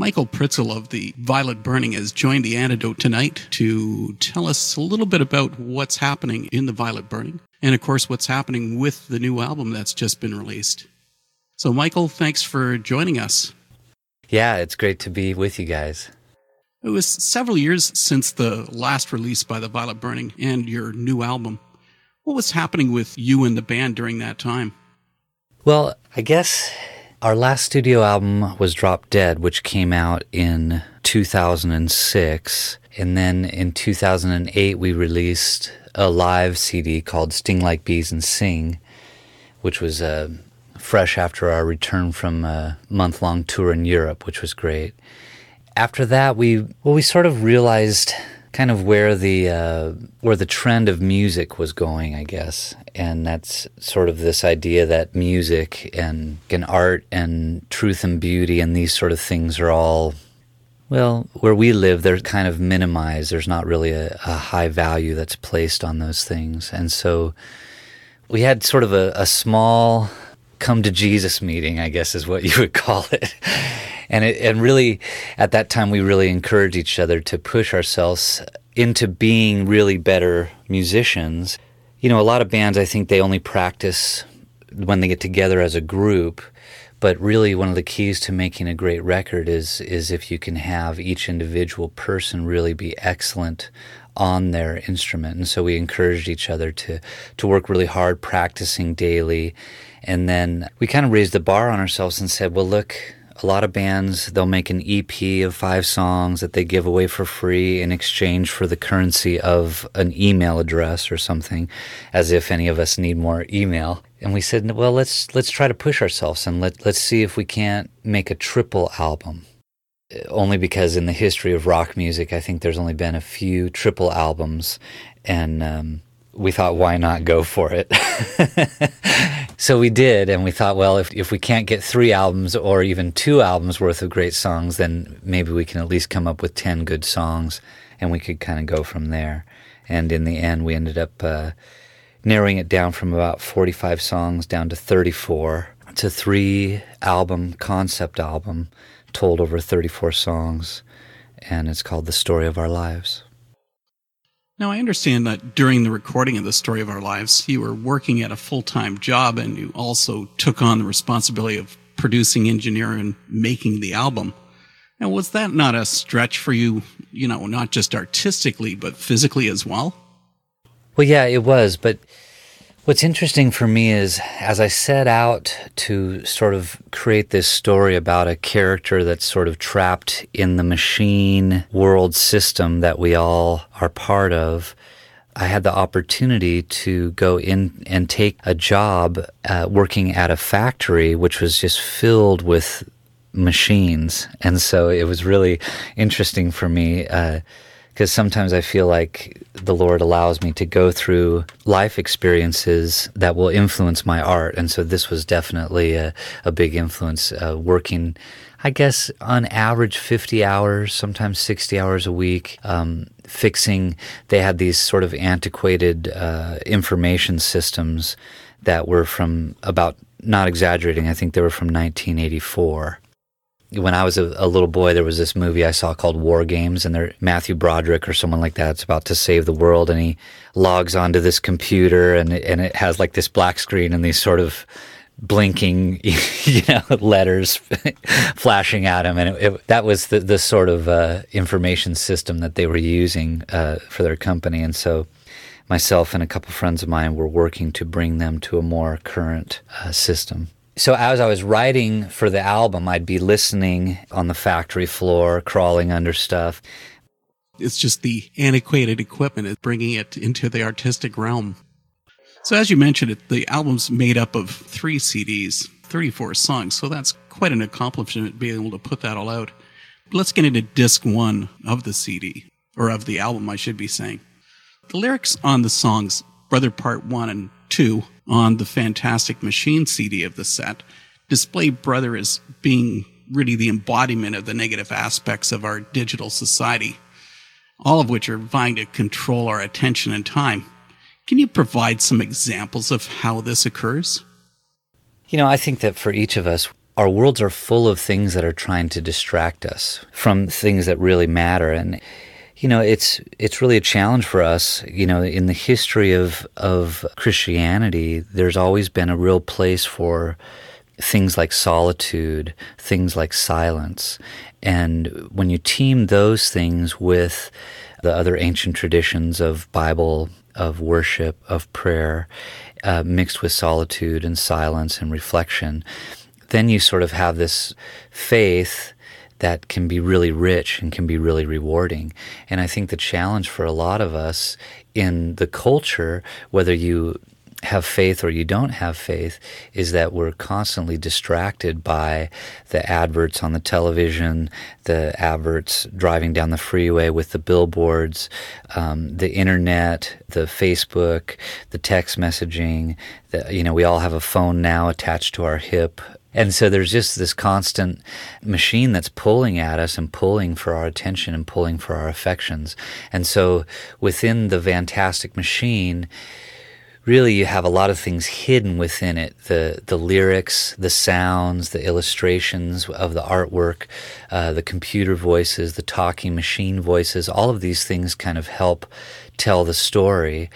Michael Pritzl of the Violet Burning has joined the Antidote tonight to tell us a little bit about what's happening in the Violet Burning and, of course, what's happening with the new album that's just been released. So, Michael, thanks for joining us. Yeah, it's great to be with you guys. It was several years since the last release by the Violet Burning and your new album. What was happening with you and the band during that time? Well, I guess our last studio album was Drop Dead, which came out in 2006. And then in 2008, we released a live CD called Sting Like Bees and Sing, which was uh, fresh after our return from a month long tour in Europe, which was great. After that, we well, we sort of realized kind of where the uh, where the trend of music was going, I guess, and that's sort of this idea that music and and art and truth and beauty and these sort of things are all well, where we live, they're kind of minimized. There's not really a, a high value that's placed on those things, and so we had sort of a, a small come to Jesus meeting, I guess is what you would call it and it, and really at that time we really encouraged each other to push ourselves into being really better musicians. You know, a lot of bands I think they only practice when they get together as a group, but really one of the keys to making a great record is is if you can have each individual person really be excellent on their instrument. And so we encouraged each other to to work really hard practicing daily. And then we kind of raised the bar on ourselves and said, well, look, a lot of bands they'll make an EP of five songs that they give away for free in exchange for the currency of an email address or something, as if any of us need more email. And we said, well, let's let's try to push ourselves and let let's see if we can't make a triple album. Only because in the history of rock music, I think there's only been a few triple albums, and um, we thought, why not go for it? so we did, and we thought, well, if, if we can't get three albums or even two albums worth of great songs, then maybe we can at least come up with 10 good songs, and we could kind of go from there. And in the end, we ended up uh, narrowing it down from about 45 songs down to 34. It's a three album concept album told over 34 songs, and it's called The Story of Our Lives. Now, I understand that during the recording of the story of our lives, you were working at a full time job and you also took on the responsibility of producing, engineering, and making the album. Now, was that not a stretch for you, you know, not just artistically, but physically as well? Well, yeah, it was. But What's interesting for me is as I set out to sort of create this story about a character that's sort of trapped in the machine world system that we all are part of, I had the opportunity to go in and take a job uh, working at a factory which was just filled with machines. And so it was really interesting for me. Uh, because sometimes I feel like the Lord allows me to go through life experiences that will influence my art. And so this was definitely a, a big influence, uh, working, I guess, on average 50 hours, sometimes 60 hours a week, um, fixing. They had these sort of antiquated uh, information systems that were from about, not exaggerating, I think they were from 1984 when I was a, a, little boy, there was this movie I saw called War Games, and there Matthew Broderick or someone like that's about to save the world, and he logs onto this computer, and and it has like this black screen and these sort of blinking, you know, letters flashing at him, and it, it, that was the the sort of uh, information system that they were using uh, for their company, and so. Myself and a couple friends of mine were working to bring them to a more current uh, system so as I was writing for the album, I'd be listening on the factory floor, crawling under stuff. It's just the antiquated equipment is bringing it into the artistic realm. So as you mentioned, it the album's made up of three CDs, 34 songs. So that's quite an accomplishment being able to put that all out. Let's get into disc one of the CD, or of the album, I should be saying. The lyrics on the songs, Brother Part 1 and 2, on the Fantastic Machine CD of the set display Brother as being really the embodiment of the negative aspects of our digital society, all of which are vying to control our attention and time. Can you provide some examples of how this occurs? You know, I think that for each of us, our worlds are full of things that are trying to distract us from things that really matter and you know it's it's really a challenge for us you know in the history of of Christianity there's always been a real place for things like solitude things like silence. And when you team those things with the other ancient traditions of bible of worship of prayer uh, mixed with solitude and silence and reflection then you sort of have this faith that can be really rich and can be really rewarding. And I think the challenge for a lot of us in the culture, whether you have faith or you don't have faith is that we're constantly distracted by the adverts on the television, the adverts driving down the freeway with the billboards, um, the internet, the Facebook, the text messaging. The, you know, we all have a phone now attached to our hip. And so there's just this constant machine that's pulling at us and pulling for our attention and pulling for our affections. And so within the fantastic machine, really you have a lot of things hidden within it. The the lyrics the sounds the illustrations of the artwork uh, the computer voices the talking machine voices all of these things kind of help tell the story.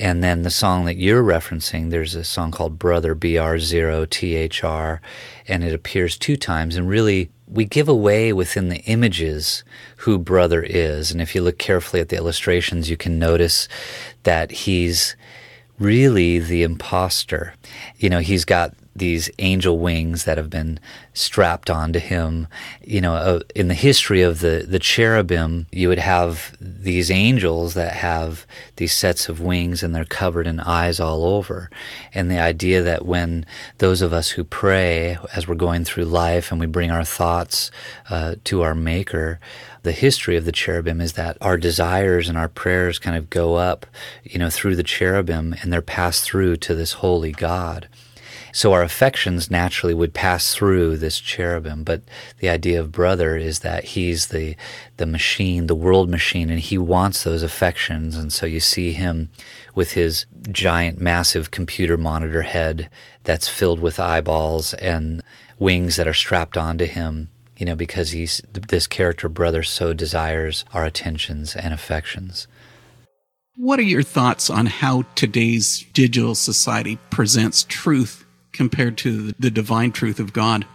And then the song that you're referencing there's a song called brother br0thr and it appears two times. And really we give away within the images who brother is. And if you look carefully at the illustrations you can notice that he's really the imposter. You know, he's got these angel wings that have been strapped onto him. You know, uh, in the history of the, the cherubim, you would have these angels that have these sets of wings and they're covered in eyes all over. And the idea that when those of us who pray as we're going through life and we bring our thoughts uh, to our Maker, the history of the cherubim is that our desires and our prayers kind of go up, you know, through the cherubim and they're passed through to this holy God. So our affections naturally would pass through this cherubim, but the idea of brother is that he's the the machine, the world machine, and he wants those affections. And so you see him with his giant, massive computer monitor head that's filled with eyeballs and wings that are strapped onto him you know, because he's this character brother so desires our attentions and affections. What are your thoughts on how today's digital society presents truth compared to the divine truth of God?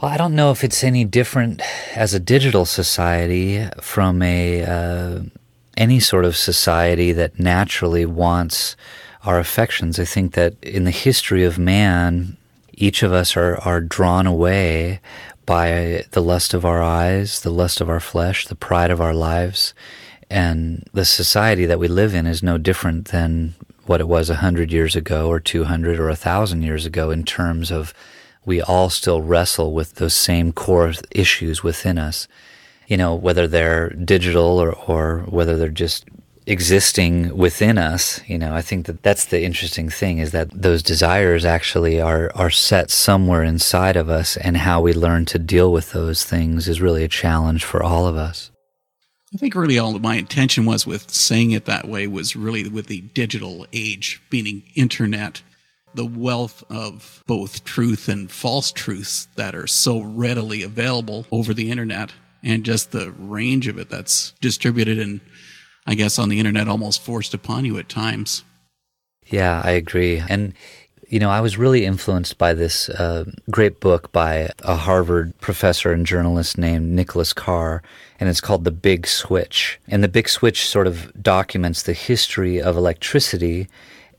Well, I don't know if it's any different as a digital society from a uh, any sort of society that naturally wants our affections. I think that in the history of man, each of us are, are drawn away by the lust of our eyes, the lust of our flesh, the pride of our lives. And the society that we live in is no different than what it was a hundred years ago or 200 or a thousand years ago in terms of we all still wrestle with those same core issues within us. You know, whether they're digital or, or whether they're just existing within us you know i think that that's the interesting thing is that those desires actually are are set somewhere inside of us and how we learn to deal with those things is really a challenge for all of us i think really all my intention was with saying it that way was really with the digital age meaning internet the wealth of both truth and false truths that are so readily available over the internet and just the range of it that's distributed and I guess, on the internet almost forced upon you at times. Yeah, I agree. And, you know, I was really influenced by this uh, great book by a Harvard professor and journalist named Nicholas Carr, and it's called The Big Switch. And The Big Switch sort of documents the history of electricity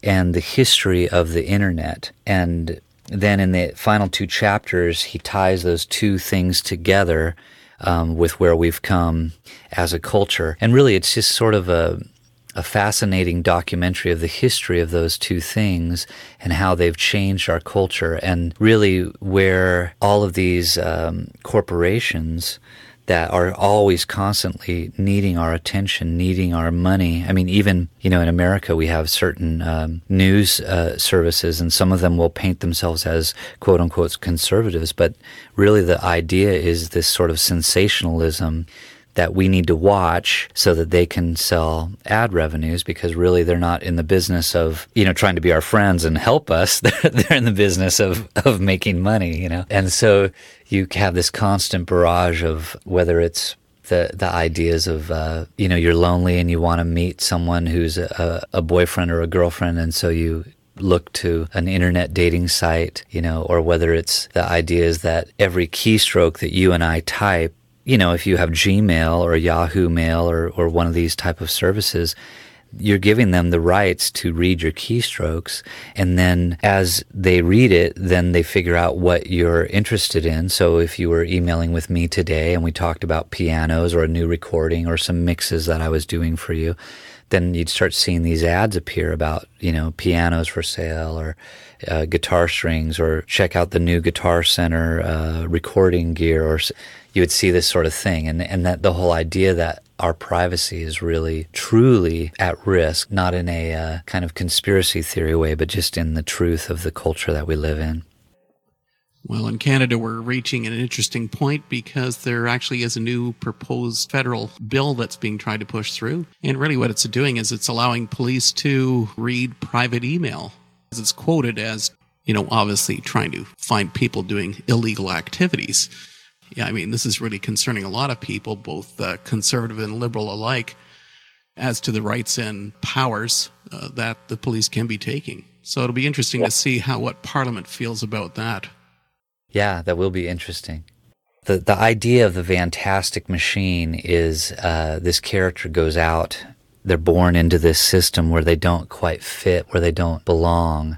and the history of the internet. And then in the final two chapters, he ties those two things together um, with where we've come as a culture. And really, it's just sort of a, a fascinating documentary of the history of those two things and how they've changed our culture, and really where all of these um, corporations that are always constantly needing our attention, needing our money. I mean, even, you know, in America, we have certain um, news uh, services, and some of them will paint themselves as quote unquote conservatives. But really, the idea is this sort of sensationalism that we need to watch so that they can sell ad revenues because really they're not in the business of, you know, trying to be our friends and help us. they're in the business of, of making money, you know? And so you have this constant barrage of whether it's the, the ideas of, uh, you know, you're lonely and you want to meet someone who's a, a boyfriend or a girlfriend. And so you, look to an internet dating site, you know, or whether it's the ideas that every keystroke that you and I type you know, if you have Gmail or Yahoo Mail or, or one of these type of services, you're giving them the rights to read your keystrokes. And then as they read it, then they figure out what you're interested in. So if you were emailing with me today and we talked about pianos or a new recording or some mixes that I was doing for you, then you'd start seeing these ads appear about, you know, pianos for sale or uh, guitar strings or check out the new Guitar Center uh, recording gear or you would see this sort of thing. And, and that the whole idea that our privacy is really truly at risk, not in a uh, kind of conspiracy theory way, but just in the truth of the culture that we live in. Well, in Canada, we're reaching an interesting point because there actually is a new proposed federal bill that's being tried to push through. And really, what it's doing is it's allowing police to read private email. It's quoted as, you know, obviously trying to find people doing illegal activities. Yeah, I mean, this is really concerning a lot of people, both uh, conservative and liberal alike, as to the rights and powers uh, that the police can be taking. So it'll be interesting yeah. to see how what Parliament feels about that. Yeah, that will be interesting. The the idea of the fantastic machine is uh, this character goes out. They're born into this system where they don't quite fit, where they don't belong,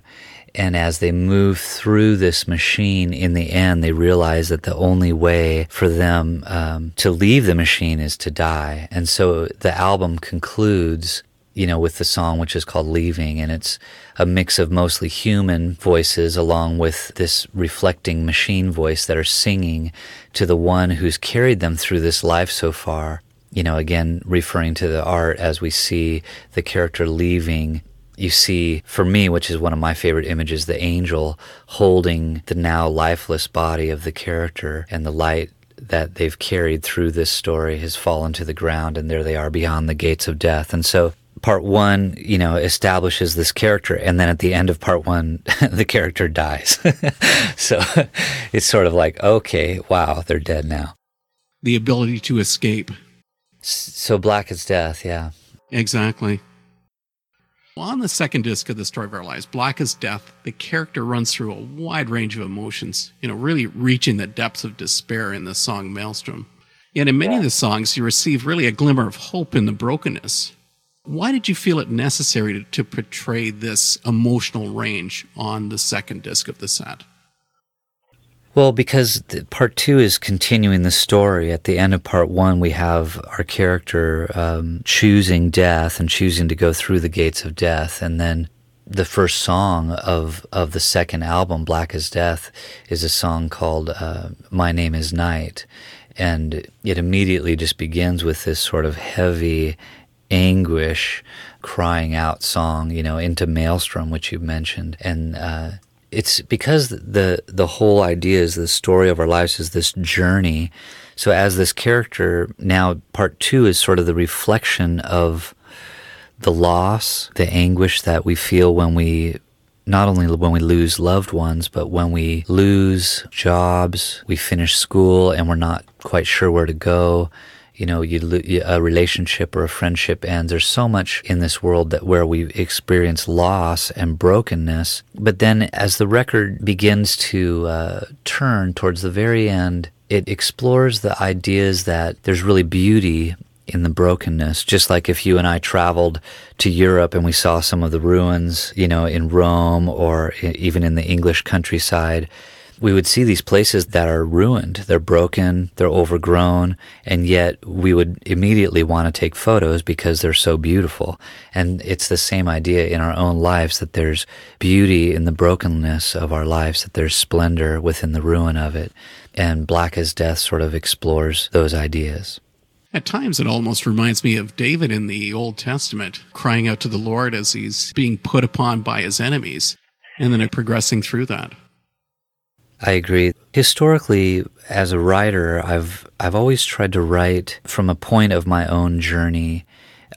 and as they move through this machine, in the end, they realize that the only way for them um, to leave the machine is to die. And so the album concludes, you know, with the song which is called Leaving, and it's a mix of mostly human voices along with this reflecting machine voice that are singing to the one who's carried them through this life so far. You know, again, referring to the art as we see the character leaving you see, for me, which is one of my favorite images, the angel holding the now lifeless body of the character and the light that they've carried through this story has fallen to the ground and there they are beyond the gates of death. And so part one, you know, establishes this character and then at the end of part one, the character dies. so it's sort of like, okay, wow, they're dead now. The ability to escape. So black as death, yeah. Exactly. Well, on the second disc of The Story of Our Lives, Black as Death, the character runs through a wide range of emotions, you know, really reaching the depths of despair in the song Maelstrom. Yet in many yeah. of the songs, you receive really a glimmer of hope in the brokenness. Why did you feel it necessary to, to portray this emotional range on the second disc of the set? Well, because part two is continuing the story. At the end of part one, we have our character um, choosing death and choosing to go through the gates of death. And then the first song of, of the second album, Black as Death, is a song called uh, My Name is Night. And it immediately just begins with this sort of heavy anguish crying out song, you know, into Maelstrom, which you mentioned. And, uh, it's because the the whole idea is the story of our lives is this journey. So as this character now part 2 is sort of the reflection of the loss, the anguish that we feel when we not only when we lose loved ones, but when we lose jobs, we finish school and we're not quite sure where to go you know, you, a relationship or a friendship ends. There's so much in this world that where we experience loss and brokenness. But then, as the record begins to uh, turn towards the very end, it explores the ideas that there's really beauty in the brokenness. Just like if you and I traveled to Europe and we saw some of the ruins, you know, in Rome or even in the English countryside we would see these places that are ruined. They're broken, they're overgrown, and yet we would immediately want to take photos because they're so beautiful. And it's the same idea in our own lives that there's beauty in the brokenness of our lives, that there's splendor within the ruin of it. And Black as Death sort of explores those ideas. At times, it almost reminds me of David in the Old Testament crying out to the Lord as he's being put upon by his enemies, and then progressing through that. I agree. Historically, as a writer, I've I've always tried to write from a point of my own journey,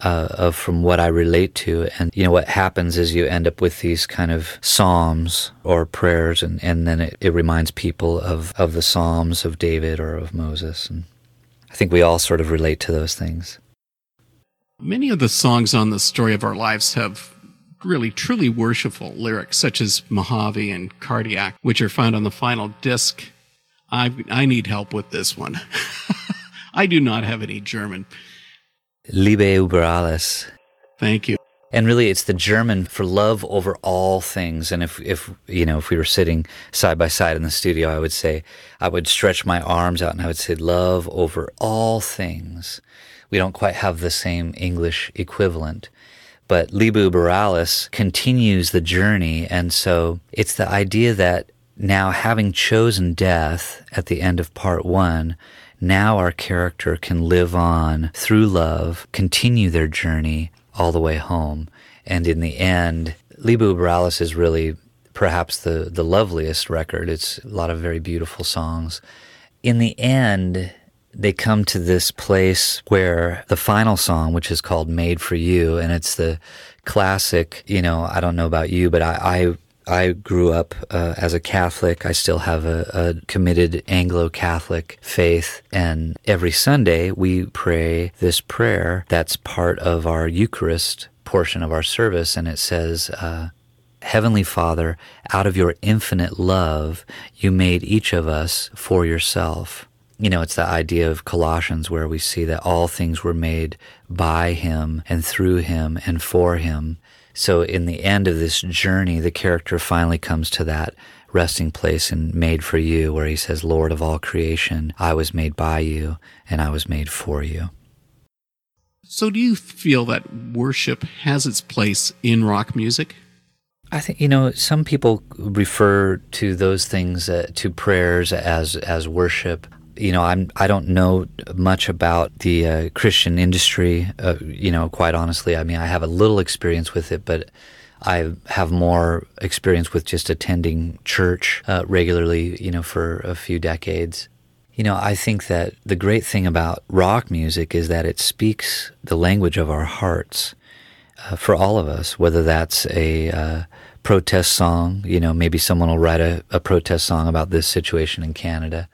uh, of from what I relate to, and you know what happens is you end up with these kind of psalms or prayers, and and then it, it reminds people of of the psalms of David or of Moses, and I think we all sort of relate to those things. Many of the songs on the story of our lives have really truly worshipful lyrics, such as Mojave and Cardiac, which are found on the final disc. I, I need help with this one. I do not have any German. Liebe über alles. Thank you. And really, it's the German for love over all things. And if, if, you know, if we were sitting side by side in the studio, I would say, I would stretch my arms out and I would say, love over all things. We don't quite have the same English equivalent. But Liebe über alles continues the journey. And so it's the idea that now having chosen death at the end of part one, now our character can live on through love, continue their journey all the way home. And in the end, Liebe über alles is really perhaps the, the loveliest record. It's a lot of very beautiful songs. In the end, they come to this place where the final song, which is called Made for You, and it's the classic, you know, I don't know about you, but I, I, I grew up uh, as a Catholic. I still have a, a committed Anglo Catholic faith. And every Sunday we pray this prayer that's part of our Eucharist portion of our service. And it says, uh, Heavenly Father, out of your infinite love, you made each of us for yourself you know, it's the idea of Colossians where we see that all things were made by him and through him and for him. So in the end of this journey, the character finally comes to that resting place and made for you where he says, Lord of all creation, I was made by you and I was made for you. So do you feel that worship has its place in rock music? I think you know some people refer to those things uh, to prayers as as worship you know, I'm I don't know much about the uh, Christian industry. Uh, you know, quite honestly, I mean, I have a little experience with it, but I have more experience with just attending church uh, regularly. You know, for a few decades. You know, I think that the great thing about rock music is that it speaks the language of our hearts uh, for all of us, whether that's a uh, protest song. You know, maybe someone will write a, a protest song about this situation in Canada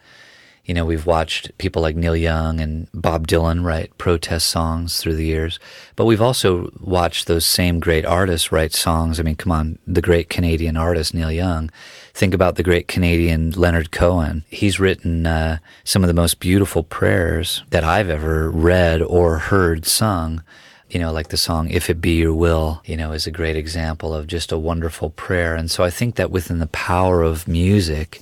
you know, we've watched people like Neil Young and Bob Dylan write protest songs through the years, but we've also watched those same great artists write songs. I mean, come on, the great Canadian artist Neil Young. Think about the great Canadian Leonard Cohen. He's written uh, some of the most beautiful prayers that I've ever read or heard sung you know, like the song If It Be Your Will, you know, is a great example of just a wonderful prayer. And so I think that within the power of music,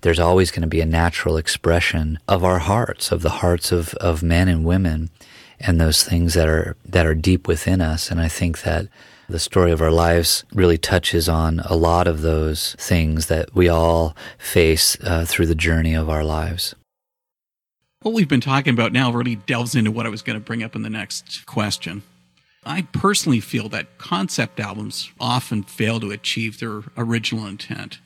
there's always going to be a natural expression of our hearts, of the hearts of, of men and women, and those things that are that are deep within us. And I think that the story of our lives really touches on a lot of those things that we all face uh, through the journey of our lives. What we've been talking about now really delves into what I was going to bring up in the next question. I personally feel that concept albums often fail to achieve their original intent.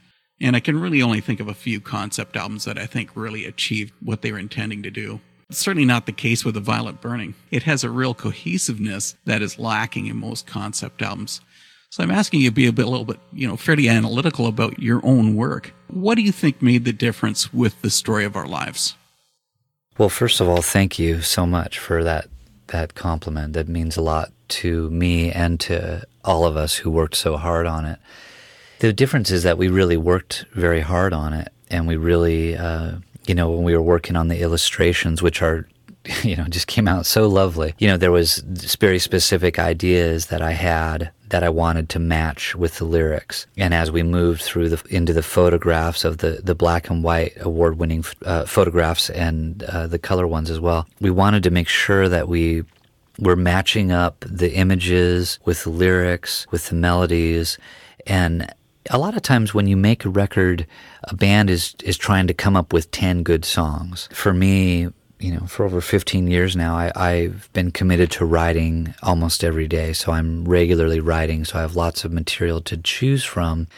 And I can really only think of a few concept albums that I think really achieved what they were intending to do. It's certainly not the case with The Violet Burning. It has a real cohesiveness that is lacking in most concept albums. So I'm asking you to be a bit, a little bit, you know, fairly analytical about your own work. What do you think made the difference with the story of our lives? Well, first of all, thank you so much for that that compliment. That means a lot to me and to all of us who worked so hard on it. The difference is that we really worked very hard on it, and we really, uh, you know, when we were working on the illustrations, which are you know just came out so lovely you know there was very specific ideas that i had that i wanted to match with the lyrics. And as we moved through the into the photographs of the the black and white award winning uh, photographs and uh, the color ones as well we wanted to make sure that we were matching up the images with the lyrics with the melodies and a lot of times when you make a record, a band is is trying to come up with ten good songs. For me, you know, for over 15 years now, I, I've been committed to writing almost every day. So I'm regularly writing. So I have lots of material to choose from.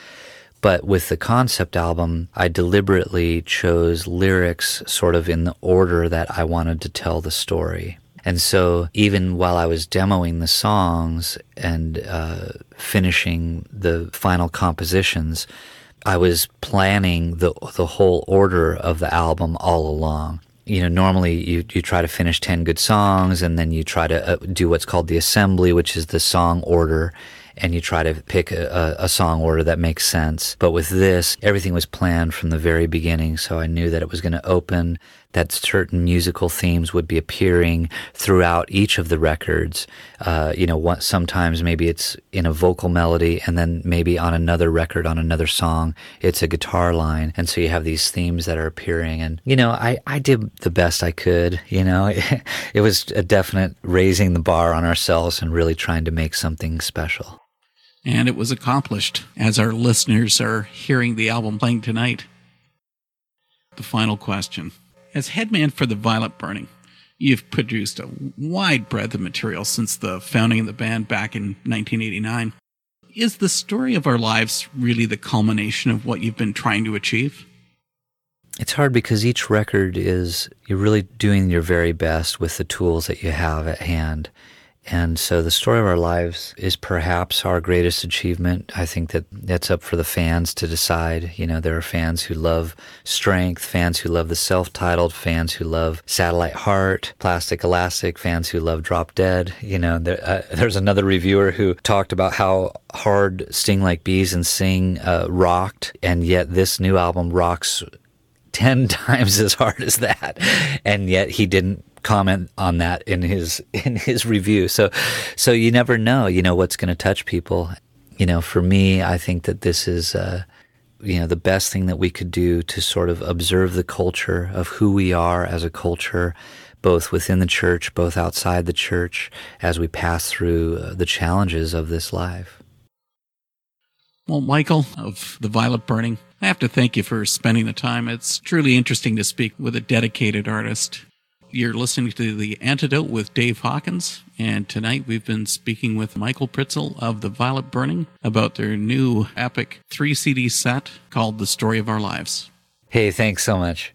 But with the concept album, I deliberately chose lyrics sort of in the order that I wanted to tell the story. And so even while I was demoing the songs and uh, finishing the final compositions, I was planning the the whole order of the album all along. You know, normally you, you try to finish 10 good songs and then you try to uh, do what's called the assembly, which is the song order and you try to pick a, a, song order that makes sense. But with this, everything was planned from the very beginning. So I knew that it was going to open, that certain musical themes would be appearing throughout each of the records. Uh, you know, what, sometimes maybe it's in a vocal melody, and then maybe on another record, on another song, it's a guitar line. And so you have these themes that are appearing. And, you know, I, I did the best I could. You know, it, it was a definite raising the bar on ourselves and really trying to make something special and it was accomplished as our listeners are hearing the album playing tonight. The final question As headman for the Violet Burning, you've produced a wide breadth of material since the founding of the band back in 1989. Is the story of our lives really the culmination of what you've been trying to achieve? It's hard because each record is, you're really doing your very best with the tools that you have at hand. And so the story of our lives is perhaps our greatest achievement. I think that that's up for the fans to decide. You know, there are fans who love strength, fans who love the self-titled, fans who love Satellite Heart, Plastic Elastic, fans who love Drop Dead. You know, there, uh, there's another reviewer who talked about how hard Sting Like Bees and Sing uh, rocked, and yet this new album rocks 10 times as hard as that. And yet he didn't comment on that in his in his review. So so you never know, you know, what's going to touch people. You know, for me, I think that this is uh, you know the best thing that we could do to sort of observe the culture of who we are as a culture both within the church both outside the church as we pass through uh, the challenges of this life well michael of the violet burning i have to thank you for spending the time it's truly interesting to speak with a dedicated artist you're listening to The Antidote with Dave Hawkins, and tonight we've been speaking with Michael Pritzl of The Violet Burning about their new epic three CD set called The Story of Our Lives. Hey, thanks so much.